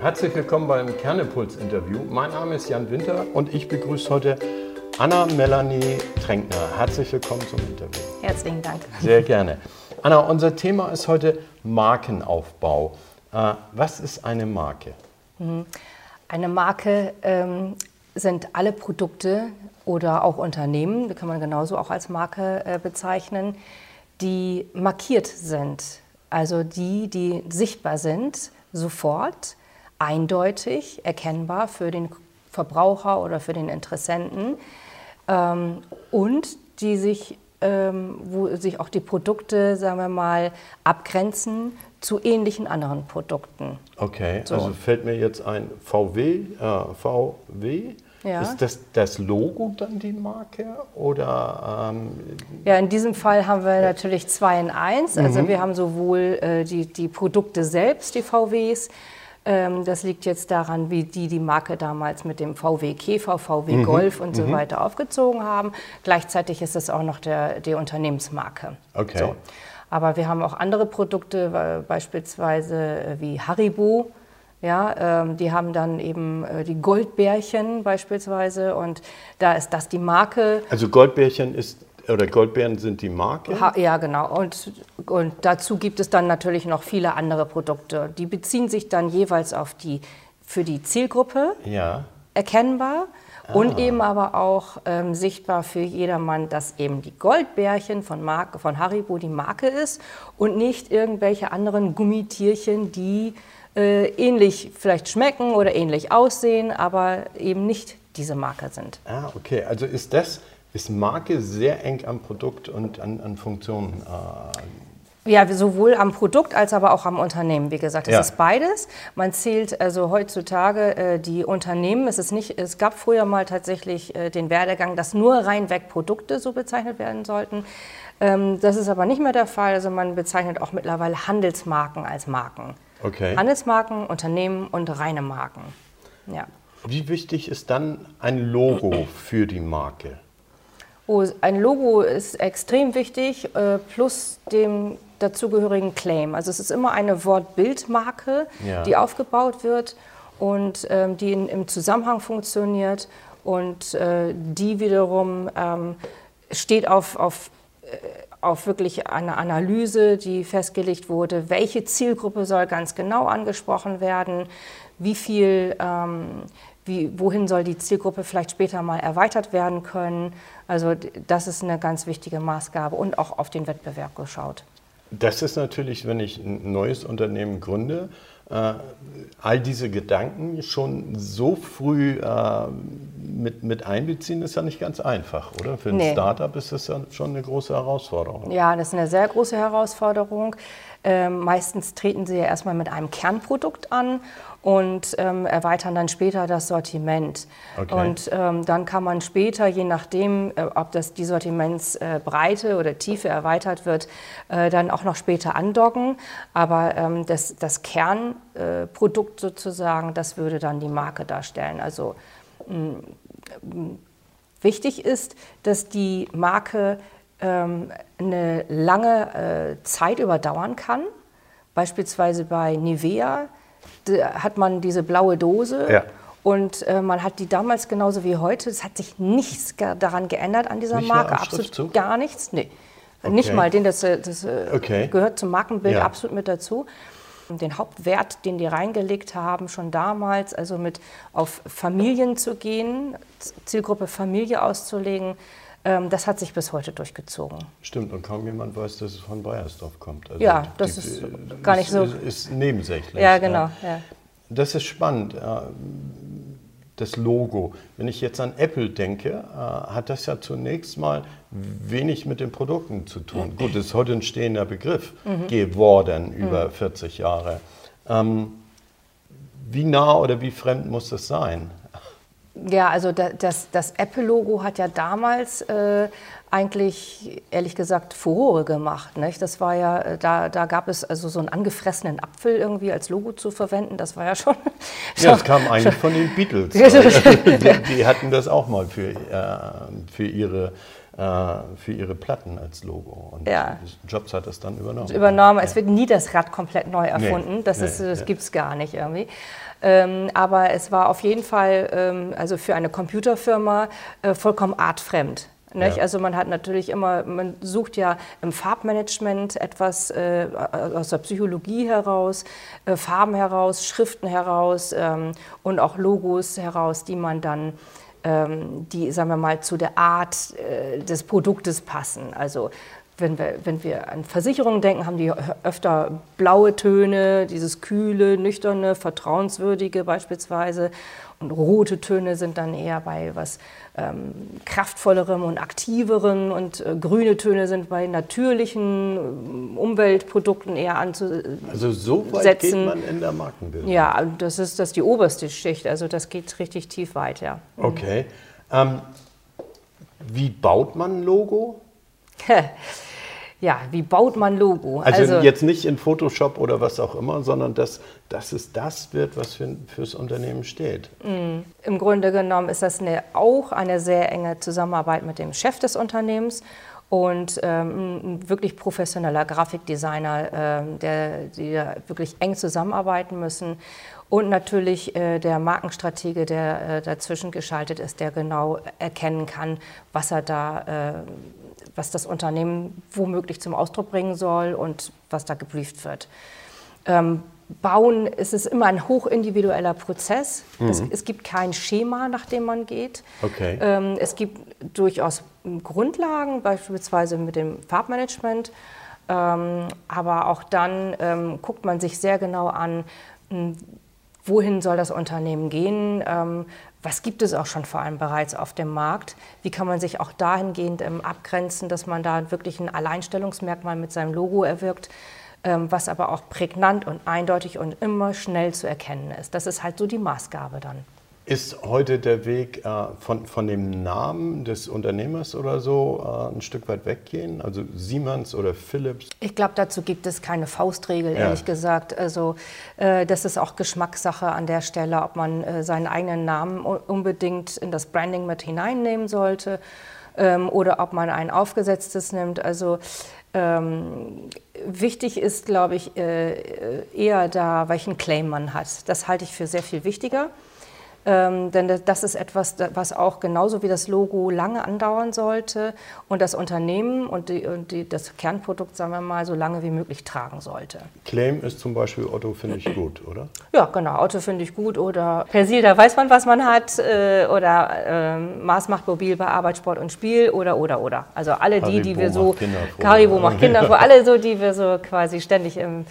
Herzlich willkommen beim Kernepuls-Interview. Mein Name ist Jan Winter und ich begrüße heute Anna Melanie Tränkner. Herzlich willkommen zum Interview. Herzlichen Dank. Sehr gerne. Anna, unser Thema ist heute Markenaufbau. Äh, was ist eine Marke? Mhm. Eine Marke ähm, sind alle Produkte oder auch Unternehmen, die kann man genauso auch als Marke äh, bezeichnen, die markiert sind. Also die, die sichtbar sind, sofort, eindeutig, erkennbar für den Verbraucher oder für den Interessenten ähm, und die sich, ähm, wo sich auch die Produkte, sagen wir mal, abgrenzen zu ähnlichen anderen Produkten. Okay, so. also fällt mir jetzt ein VW, äh, VW. Ja. Ist das das Logo dann die Marke oder? Ähm ja, in diesem Fall haben wir natürlich zwei in eins. Also mhm. wir haben sowohl äh, die, die Produkte selbst, die VWs, das liegt jetzt daran, wie die die Marke damals mit dem VW Käfer, VW mhm. Golf und so mhm. weiter aufgezogen haben. Gleichzeitig ist es auch noch der, die Unternehmensmarke. Okay. So. Aber wir haben auch andere Produkte, beispielsweise äh, wie Haribo. Ja, ähm, die haben dann eben äh, die Goldbärchen beispielsweise und da ist das die Marke. Also Goldbärchen ist oder Goldbeeren sind die Marke? Ha, ja, genau. Und, und dazu gibt es dann natürlich noch viele andere Produkte. Die beziehen sich dann jeweils auf die, für die Zielgruppe ja. erkennbar. Ah. Und eben aber auch ähm, sichtbar für jedermann, dass eben die Goldbärchen von, Marke, von Haribo die Marke ist und nicht irgendwelche anderen Gummitierchen, die äh, ähnlich vielleicht schmecken oder ähnlich aussehen, aber eben nicht diese Marke sind. Ah, okay. Also ist das ist Marke sehr eng am Produkt und an, an Funktionen. Äh ja, sowohl am Produkt als aber auch am Unternehmen. Wie gesagt, es ja. ist beides. Man zählt also heutzutage äh, die Unternehmen. Es, ist nicht, es gab früher mal tatsächlich äh, den Werdegang, dass nur reinweg Produkte so bezeichnet werden sollten. Ähm, das ist aber nicht mehr der Fall. Also man bezeichnet auch mittlerweile Handelsmarken als Marken. Okay. Handelsmarken, Unternehmen und reine Marken. Ja. Wie wichtig ist dann ein Logo für die Marke? Oh, ein Logo ist extrem wichtig, äh, plus dem dazugehörigen Claim. Also es ist immer eine Wort-Bild-Marke, ja. die aufgebaut wird und ähm, die in, im Zusammenhang funktioniert und äh, die wiederum ähm, steht auf, auf, äh, auf wirklich eine Analyse, die festgelegt wurde, welche Zielgruppe soll ganz genau angesprochen werden, wie viel, ähm, wie, wohin soll die Zielgruppe vielleicht später mal erweitert werden können. Also das ist eine ganz wichtige Maßgabe und auch auf den Wettbewerb geschaut. Das ist natürlich, wenn ich ein neues Unternehmen gründe, äh, all diese Gedanken schon so früh äh, mit, mit einbeziehen, ist ja nicht ganz einfach, oder? Für ein nee. Startup ist das ja schon eine große Herausforderung. Ja, das ist eine sehr große Herausforderung. Ähm, meistens treten sie ja erstmal mit einem Kernprodukt an und ähm, erweitern dann später das Sortiment. Okay. Und ähm, dann kann man später, je nachdem, äh, ob das die Sortimentsbreite äh, oder Tiefe erweitert wird, äh, dann auch noch später andocken. Aber ähm, das, das Kernprodukt sozusagen, das würde dann die Marke darstellen. Also mh, wichtig ist, dass die Marke ähm, eine lange äh, Zeit überdauern kann. Beispielsweise bei Nivea hat man diese blaue Dose. Ja. Und äh, man hat die damals genauso wie heute, es hat sich nichts daran geändert an dieser Nicht Marke, absolut gar nichts. Nee. Okay. Nicht mal, den das, äh, das äh, okay. gehört zum Markenbild ja. absolut mit dazu. Den Hauptwert, den die reingelegt haben, schon damals, also mit auf Familien zu gehen, Zielgruppe Familie auszulegen, das hat sich bis heute durchgezogen. Stimmt, und kaum jemand weiß, dass es von Bayersdorf kommt. Also ja, das die, ist gar nicht so. Ist, ist nebensächlich. Ja, genau. Ja. Das ist spannend. Das Logo. Wenn ich jetzt an Apple denke, äh, hat das ja zunächst mal wenig mit den Produkten zu tun. Gut, das ist heute ein stehender Begriff mhm. geworden über mhm. 40 Jahre. Ähm, wie nah oder wie fremd muss das sein? Ja, also das, das Apple-Logo hat ja damals äh, eigentlich, ehrlich gesagt, Furore gemacht. Nicht? Das war ja, äh, da, da gab es also so einen angefressenen Apfel irgendwie als Logo zu verwenden. Das war ja schon. Ja, das kam eigentlich von den Beatles. die, die, hatten das auch mal für, äh, für ihre äh, für ihre Platten als Logo. Und ja. Jobs hat das dann übernommen. Übernommen. Ja. Es wird nie das Rad komplett neu erfunden. Nee. Das, nee. das gibt es gar nicht irgendwie. Ähm, aber es war auf jeden Fall, ähm, also für eine Computerfirma, äh, vollkommen artfremd. Ja. Also man hat natürlich immer, man sucht ja im Farbmanagement etwas äh, aus der Psychologie heraus, äh, Farben heraus, Schriften heraus ähm, und auch Logos heraus, die man dann ähm, die, sagen wir mal, zu der Art äh, des Produktes passen. Also wenn wir, wenn wir an Versicherungen denken, haben die öfter blaue Töne, dieses kühle, nüchterne, vertrauenswürdige beispielsweise. Und rote Töne sind dann eher bei was ähm, kraftvollerem und aktiverem. Und äh, grüne Töne sind bei natürlichen äh, Umweltprodukten eher anzusetzen. Also so weit geht man in der Markenbildung? Ja, das ist, das ist die oberste Schicht. Also das geht richtig tief weit, ja. Okay. Ähm, wie baut man ein Logo? ja, wie baut man Logo? Also, also, jetzt nicht in Photoshop oder was auch immer, sondern dass, dass es das wird, was für, fürs Unternehmen steht. Mm. Im Grunde genommen ist das eine, auch eine sehr enge Zusammenarbeit mit dem Chef des Unternehmens und ähm, ein wirklich professioneller Grafikdesigner, ähm, der, die da wirklich eng zusammenarbeiten müssen. Und natürlich äh, der Markenstratege, der äh, dazwischen geschaltet ist, der genau erkennen kann, was er da äh, was das Unternehmen womöglich zum Ausdruck bringen soll und was da gebrieft wird. Ähm, Bauen ist es immer ein hochindividueller Prozess. Mhm. Es, es, gibt kein Schema, nach dem man geht. Okay. Ähm, es gibt durchaus Grundlagen, beispielsweise mit dem Farbmanagement. Ähm, aber auch dann ähm, guckt man sich sehr genau an, wohin soll das Unternehmen gehen, ähm, was gibt es auch schon vor allem bereits auf dem Markt, wie kann man sich auch dahingehend ähm, abgrenzen, dass man da wirklich ein Alleinstellungsmerkmal mit seinem Logo erwirkt, was aber auch prägnant und eindeutig und immer schnell zu erkennen ist. Das ist halt so die Maßgabe dann. Ist heute der Weg äh, von, von dem Namen des Unternehmers oder so äh, ein Stück weit weggehen? Also Siemens oder Philips? Ich glaube, dazu gibt es keine Faustregel, ja. ehrlich gesagt. Also äh, das ist auch Geschmackssache an der Stelle, ob man äh, seinen eigenen Namen unbedingt in das Branding mit hineinnehmen sollte ähm, oder ob man ein aufgesetztes nimmt. Also ähm, wichtig ist, glaube ich, äh, eher da, welchen Claim man hat. Das halte ich für sehr viel wichtiger. Ähm, denn das ist etwas, was auch genauso wie das Logo lange andauern sollte und das Unternehmen und, die, und die, das Kernprodukt, sagen wir mal, so lange wie möglich tragen sollte. Claim ist zum Beispiel Otto finde ich gut, oder? Ja, genau, Otto finde ich gut oder Persil, da weiß man, was man hat äh, oder äh, Maß macht mobil bei Arbeit, Sport und Spiel oder, oder, oder. Also alle die, die wir so, Karibo macht Kinder vor, alle so, die wir so quasi ständig im,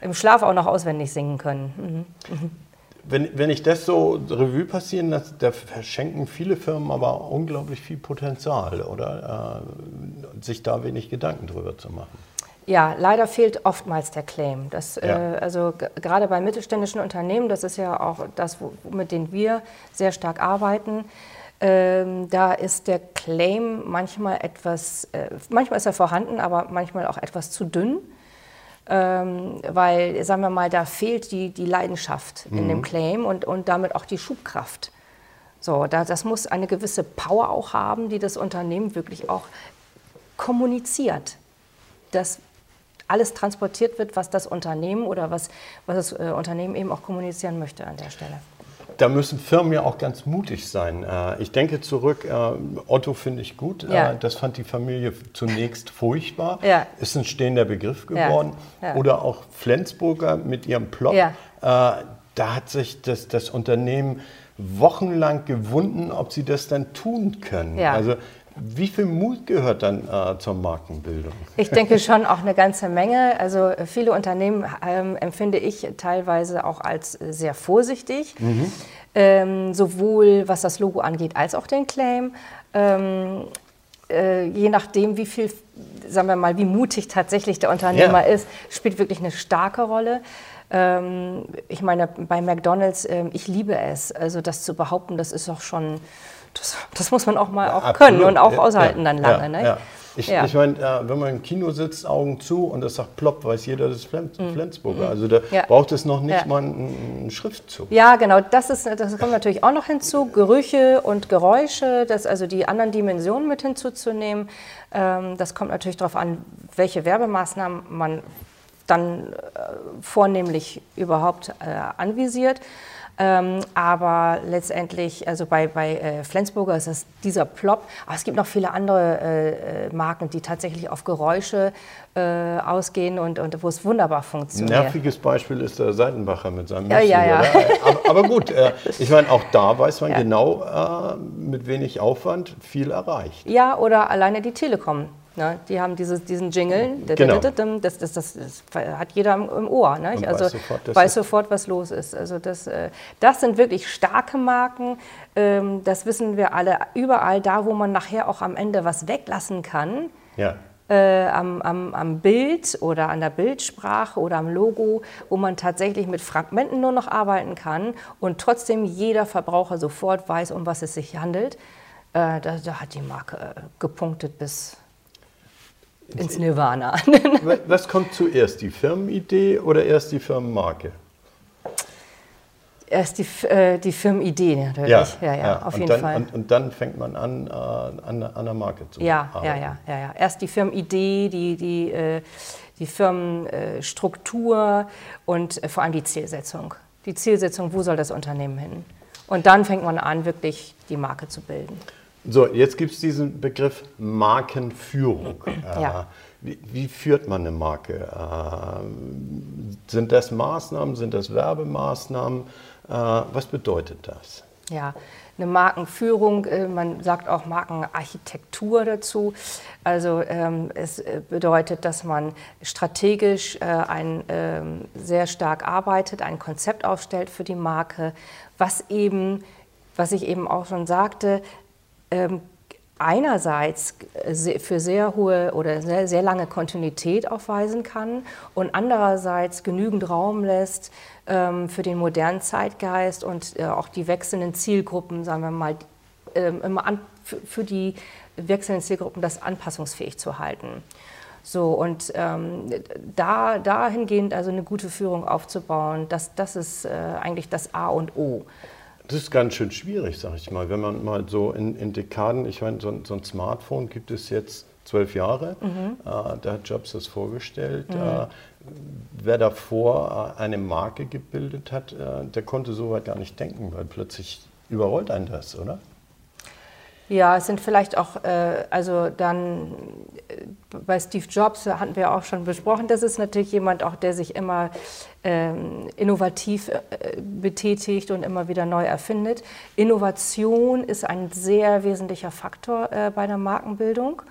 im Schlaf auch noch auswendig singen können. Mhm. Mhm wenn, wenn ich das so Revue passieren lasse, da verschenken viele Firmen aber unglaublich viel Potenzial, oder? Äh, sich da wenig Gedanken drüber zu machen. Ja, leider fehlt oftmals der Claim. Das, äh, ja. äh, also gerade bei mittelständischen Unternehmen, das ist ja auch das, mit dem wir sehr stark arbeiten. Ähm, da ist der Claim manchmal etwas, äh, manchmal ist er vorhanden, aber manchmal auch etwas zu dünn ähm, weil, sagen wir mal, da fehlt die, die Leidenschaft mhm. in dem mhm. Claim und, und damit auch die Schubkraft. So, da, das muss eine gewisse Power auch haben, die das Unternehmen wirklich auch kommuniziert. Dass alles transportiert wird, was das Unternehmen oder was, was das äh, Unternehmen eben auch kommunizieren möchte an der Stelle da müssen Firmen ja auch ganz mutig sein. Äh, ich denke zurück, äh, Otto finde ich gut. Äh, ja. Das fand die Familie zunächst furchtbar. Ja. Ist ein stehender Begriff geworden. Ja. Oder auch Flensburger mit ihrem Plop. Da hat sich das, das Unternehmen wochenlang gewunden, ob sie das dann tun können. Also wie viel Mut gehört dann äh, zur Markenbildung? Ich denke schon auch eine ganze Menge. Also viele Unternehmen ähm, empfinde ich teilweise auch als sehr vorsichtig, mhm. ähm, sowohl was das Logo angeht als auch den Claim. Ähm, äh, je nachdem, wie viel, sagen wir mal, wie mutig tatsächlich der Unternehmer ja. ist, spielt wirklich eine starke Rolle. Ähm, ich meine, bei McDonald's, äh, ich liebe es. Also das zu behaupten, das ist auch schon, das, das muss man auch mal ja, auch können und auch aushalten dann lange. Ne? Ich, ja. ich meine, äh, wenn man im Kino sitzt, Augen zu und es sagt plopp, weiß jeder, das ist Flens mhm. Flensburger. Also da ja. braucht es noch nicht ja. mal einen, einen, Schriftzug. Ja, genau, das, ist, das kommt natürlich auch noch hinzu. Gerüche und Geräusche, das, also die anderen Dimensionen mit hinzuzunehmen. Ähm, das kommt natürlich darauf an, welche Werbemaßnahmen man dann äh, vornehmlich überhaupt äh, anvisiert. Ähm, aber letztendlich, also bei, bei äh, Flensburger ist das dieser Plop. Aber es gibt noch viele andere äh, äh, Marken, die tatsächlich auf Geräusche äh, ausgehen und, und wo es wunderbar funktioniert. Ein nerviges Beispiel ist der Seitenbacher mit seinem Müsli, ja, ja, ja. aber, aber, gut, ich meine, auch da weiß man genau, mit wenig Aufwand viel erreicht. Ja, oder alleine die Telekom Ne? Die haben dieses, diesen Jingle, genau. das, das, das, das, hat jeder im, Ohr. Ne? also weiß sofort, weiß sofort, was los ist. Also das, äh, das sind wirklich starke Marken. Ähm, das wissen wir alle überall, da wo man nachher auch am Ende was weglassen kann. Ja. Äh, am, am, am, Bild oder an der Bildsprache oder am Logo, wo man tatsächlich mit Fragmenten nur noch arbeiten kann und trotzdem jeder Verbraucher sofort weiß, um was es sich handelt. Äh, da, da, hat die Marke äh, gepunktet bis ins Nirvana. Was kommt zuerst, die Firmenidee oder erst die Firmenmarke? Erst die, äh, die Firmenidee natürlich. Ja, ja, ja, ja. auf und jeden dann, Fall. Und, und, dann fängt man an, äh, an, an der Marke zu ja, arbeiten. Ja, ja, ja, ja. Erst die Firmenidee, die, die, äh, die Firmenstruktur und äh, vor allem die Zielsetzung. Die Zielsetzung, wo soll das Unternehmen hin? Und dann fängt man an, wirklich die Marke zu bilden. So, jetzt gibt es diesen Begriff Markenführung. Ja. Äh, wie, wie, führt man eine Marke? Äh, sind das Maßnahmen, sind das Werbemaßnahmen? Äh, was bedeutet das? Ja, eine Markenführung, man sagt auch Markenarchitektur dazu. Also ähm, es bedeutet, dass man strategisch ein, ähm, sehr stark arbeitet, ein Konzept aufstellt für die Marke, was eben, was ich eben auch schon sagte, einerseits für sehr hohe oder sehr, sehr lange Kontinuität aufweisen kann und andererseits genügend Raum lässt ähm, für den modernen Zeitgeist und äh, auch die wechselnden Zielgruppen, sagen wir mal, ähm, für die wechselnden Zielgruppen das anpassungsfähig zu halten. So, und ähm, da, dahingehend also eine gute Führung aufzubauen, das, das ist äh, eigentlich das A und O. Das ist ganz schön schwierig, sag ich mal. Wenn man mal so in, in Dekaden, ich meine, so, so, ein Smartphone gibt es jetzt zwölf Jahre. Mhm. Äh, da hat Jobs das vorgestellt. Mhm. Äh, wer davor äh, eine Marke gebildet hat, äh, der konnte so weit gar nicht denken, weil plötzlich überrollt einen das, oder? Ja, es sind vielleicht auch, äh, also dann äh, bei Steve Jobs hatten wir auch schon besprochen, das ist natürlich jemand auch, der sich immer ähm, innovativ äh, betätigt und immer wieder neu erfindet. Innovation ist ein sehr wesentlicher Faktor äh, bei der Markenbildung.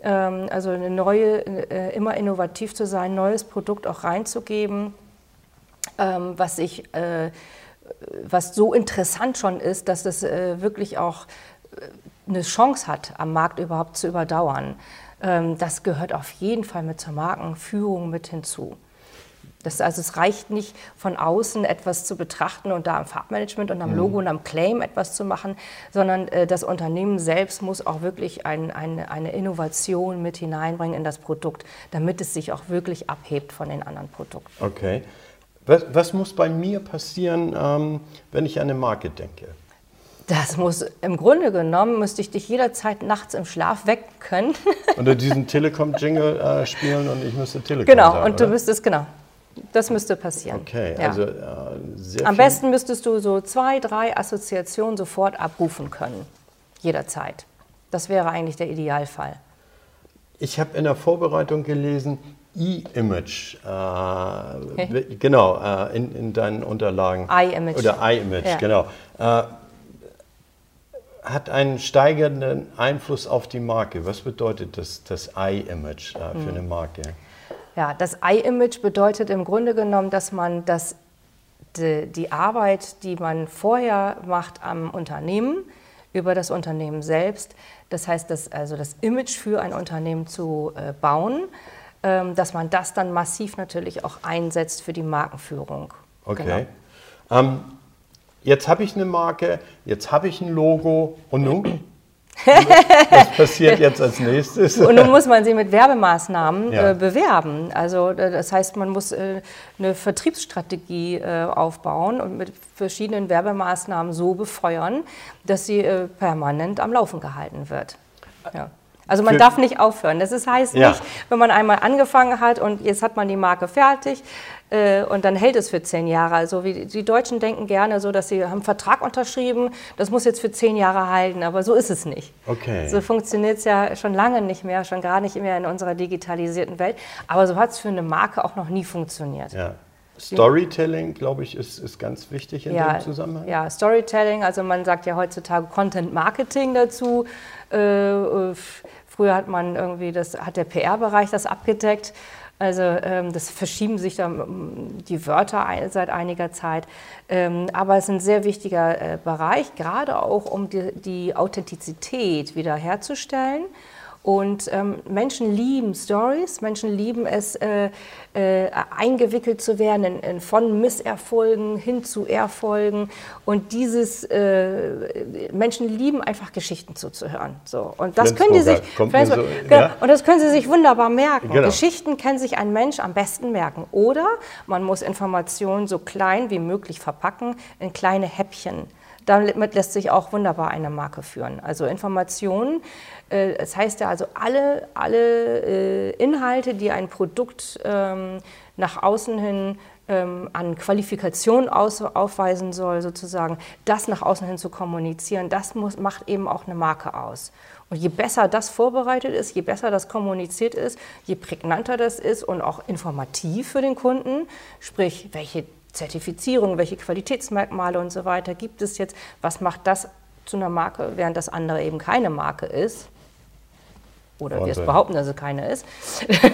Ähm, also eine neue, äh, immer innovativ zu sein, neues Produkt auch reinzugeben, ähm, was sich äh, was so interessant schon ist, dass es wirklich auch eine Chance hat, am Markt überhaupt zu überdauern. Ähm, das gehört auf jeden Fall mit zur Markenführung mit hinzu. Das, also es reicht nicht von außen etwas zu betrachten und da am Farbmanagement und am mhm. Logo und am Claim etwas zu machen, sondern äh, das Unternehmen selbst muss auch wirklich ein, ein, eine Innovation mit hineinbringen in das Produkt, damit es sich auch wirklich abhebt von den anderen Produkten. Okay. Was, was muss bei mir passieren, ähm, wenn ich an eine Marke denke? Das muss, im Grunde genommen, müsste ich dich jederzeit nachts im Schlaf wecken können. Oder diesen Telekom-Jingle äh, spielen und ich müsste Telekom Genau, sagen, und oder? du müsstest, genau. Das müsste passieren. Okay, ja. also äh, sehr Am besten müsstest du so zwei, drei Assoziationen sofort abrufen können. Jederzeit. Das wäre eigentlich der Idealfall. Ich habe in der Vorbereitung gelesen, E-Image, äh, okay. genau, äh, in, in, deinen Unterlagen. I-Image. Oder I-Image, ja. genau. Hat einen steigenden Einfluss auf die Marke. Was bedeutet das, das Eye-Image äh, für eine Marke? Ja, das Eye-Image bedeutet im Grunde genommen, dass man das, die, die Arbeit, die man vorher macht am Unternehmen, über das Unternehmen selbst, das heißt, das, also das Image für ein Unternehmen zu äh, bauen, ähm, dass man das dann massiv natürlich auch einsetzt für die Markenführung. Okay. Genau. Ähm, jetzt habe ich eine Marke, jetzt habe ich ein Logo und nun? Was passiert jetzt als nächstes? Und nun muss man sie mit Werbemaßnahmen ja. äh, bewerben. Also äh, das heißt, man muss äh, eine Vertriebsstrategie äh, aufbauen und mit verschiedenen Werbemaßnahmen so befeuern, dass sie äh, permanent am Laufen gehalten wird. Ja. Also man darf nicht aufhören. Das heißt ja. nicht, wenn man einmal angefangen hat und jetzt hat man die Marke fertig äh, und dann hält es für zehn Jahre. Also wie, die Deutschen denken gerne so, dass sie haben einen Vertrag unterschrieben, das muss jetzt für zehn Jahre halten, aber so ist es nicht. Okay. So funktioniert es ja schon lange nicht mehr, schon gar nicht mehr in unserer digitalisierten Welt. Aber so hat es für eine Marke auch noch nie funktioniert. Ja. Storytelling, glaube ich, ist, ist ganz wichtig in ja, dem Zusammenhang. Ja, Storytelling, also man sagt ja heutzutage Content Marketing dazu. Äh, früher hat man irgendwie, das hat der PR-Bereich das abgedeckt. Also ähm, das verschieben sich da die Wörter seit einiger Zeit. Ähm, aber es ist ein sehr wichtiger äh, Bereich, gerade auch um die, die Authentizität wiederherzustellen und ähm, Menschen lieben Stories, Menschen lieben es, äh, äh, eingewickelt zu werden in, in von Misserfolgen hin zu Erfolgen. Und dieses äh, Menschen lieben einfach Geschichten zuzuhören. So und das können die sich so, genau, ja. und das können sie sich wunderbar merken. Genau. Geschichten kann sich ein Mensch am besten merken. Oder man muss Informationen so klein wie möglich verpacken in kleine Häppchen. Damit lässt sich auch wunderbar eine Marke führen. Also Informationen, äh, das heißt ja also alle, alle äh, Inhalte, die ein Produkt ähm, nach außen hin ähm, an Qualifikation aufweisen soll, sozusagen, das nach außen hin zu kommunizieren, das muss, macht eben auch eine Marke aus. Und je besser das vorbereitet ist, je besser das kommuniziert ist, je prägnanter das ist und auch informativ für den Kunden, sprich, welche Zertifizierung, welche Qualitätsmerkmale und so weiter gibt es jetzt, was macht das zu einer Marke, während das andere eben keine Marke ist. Oder wir es behaupten, dass es keine ist.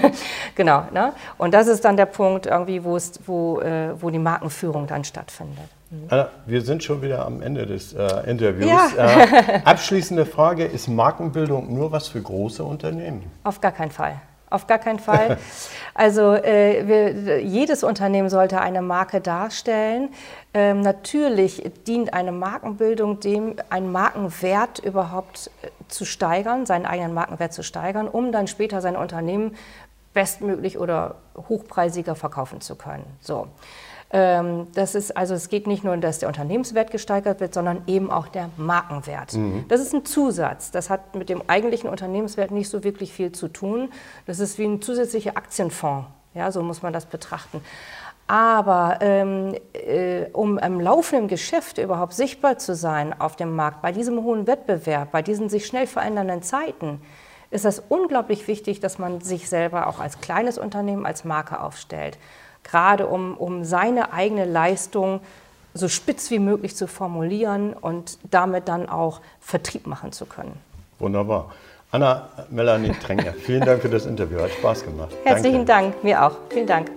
genau. Ne? Und das ist dann der Punkt, irgendwie, wo, es, wo, äh, wo die Markenführung dann stattfindet. Mhm. Anna, wir sind schon wieder am Ende des äh, Interviews. Ja. Äh, abschließende Frage: Ist Markenbildung nur was für große Unternehmen? Auf gar keinen Fall. Auf gar keinen Fall. Also äh, wir, jedes Unternehmen sollte eine Marke darstellen. Ähm, natürlich dient eine Markenbildung dem, einen Markenwert überhaupt äh, zu steigern, seinen eigenen Markenwert zu steigern, um dann später sein Unternehmen bestmöglich oder hochpreisiger verkaufen zu können. So. Ähm, das ist also, es geht nicht nur, dass der Unternehmenswert gesteigert wird, sondern eben auch der Markenwert. Mhm. Das ist ein Zusatz. Das hat mit dem eigentlichen Unternehmenswert nicht so wirklich viel zu tun. Das ist wie ein zusätzlicher Aktienfonds. Ja, so muss man das betrachten. Aber ähm, äh, um im laufenden Geschäft überhaupt sichtbar zu sein auf dem Markt, bei diesem hohen Wettbewerb, bei diesen sich schnell verändernden Zeiten, ist das unglaublich wichtig, dass man sich selber auch als kleines Unternehmen als Marke aufstellt gerade um, um seine eigene Leistung so spitz wie möglich zu formulieren und damit dann auch Vertrieb machen zu können. Wunderbar. Anna Melanie Trenger, vielen Dank für das Interview. Hat Spaß gemacht. Herzlichen Danke. Dank, mir auch. Vielen Dank.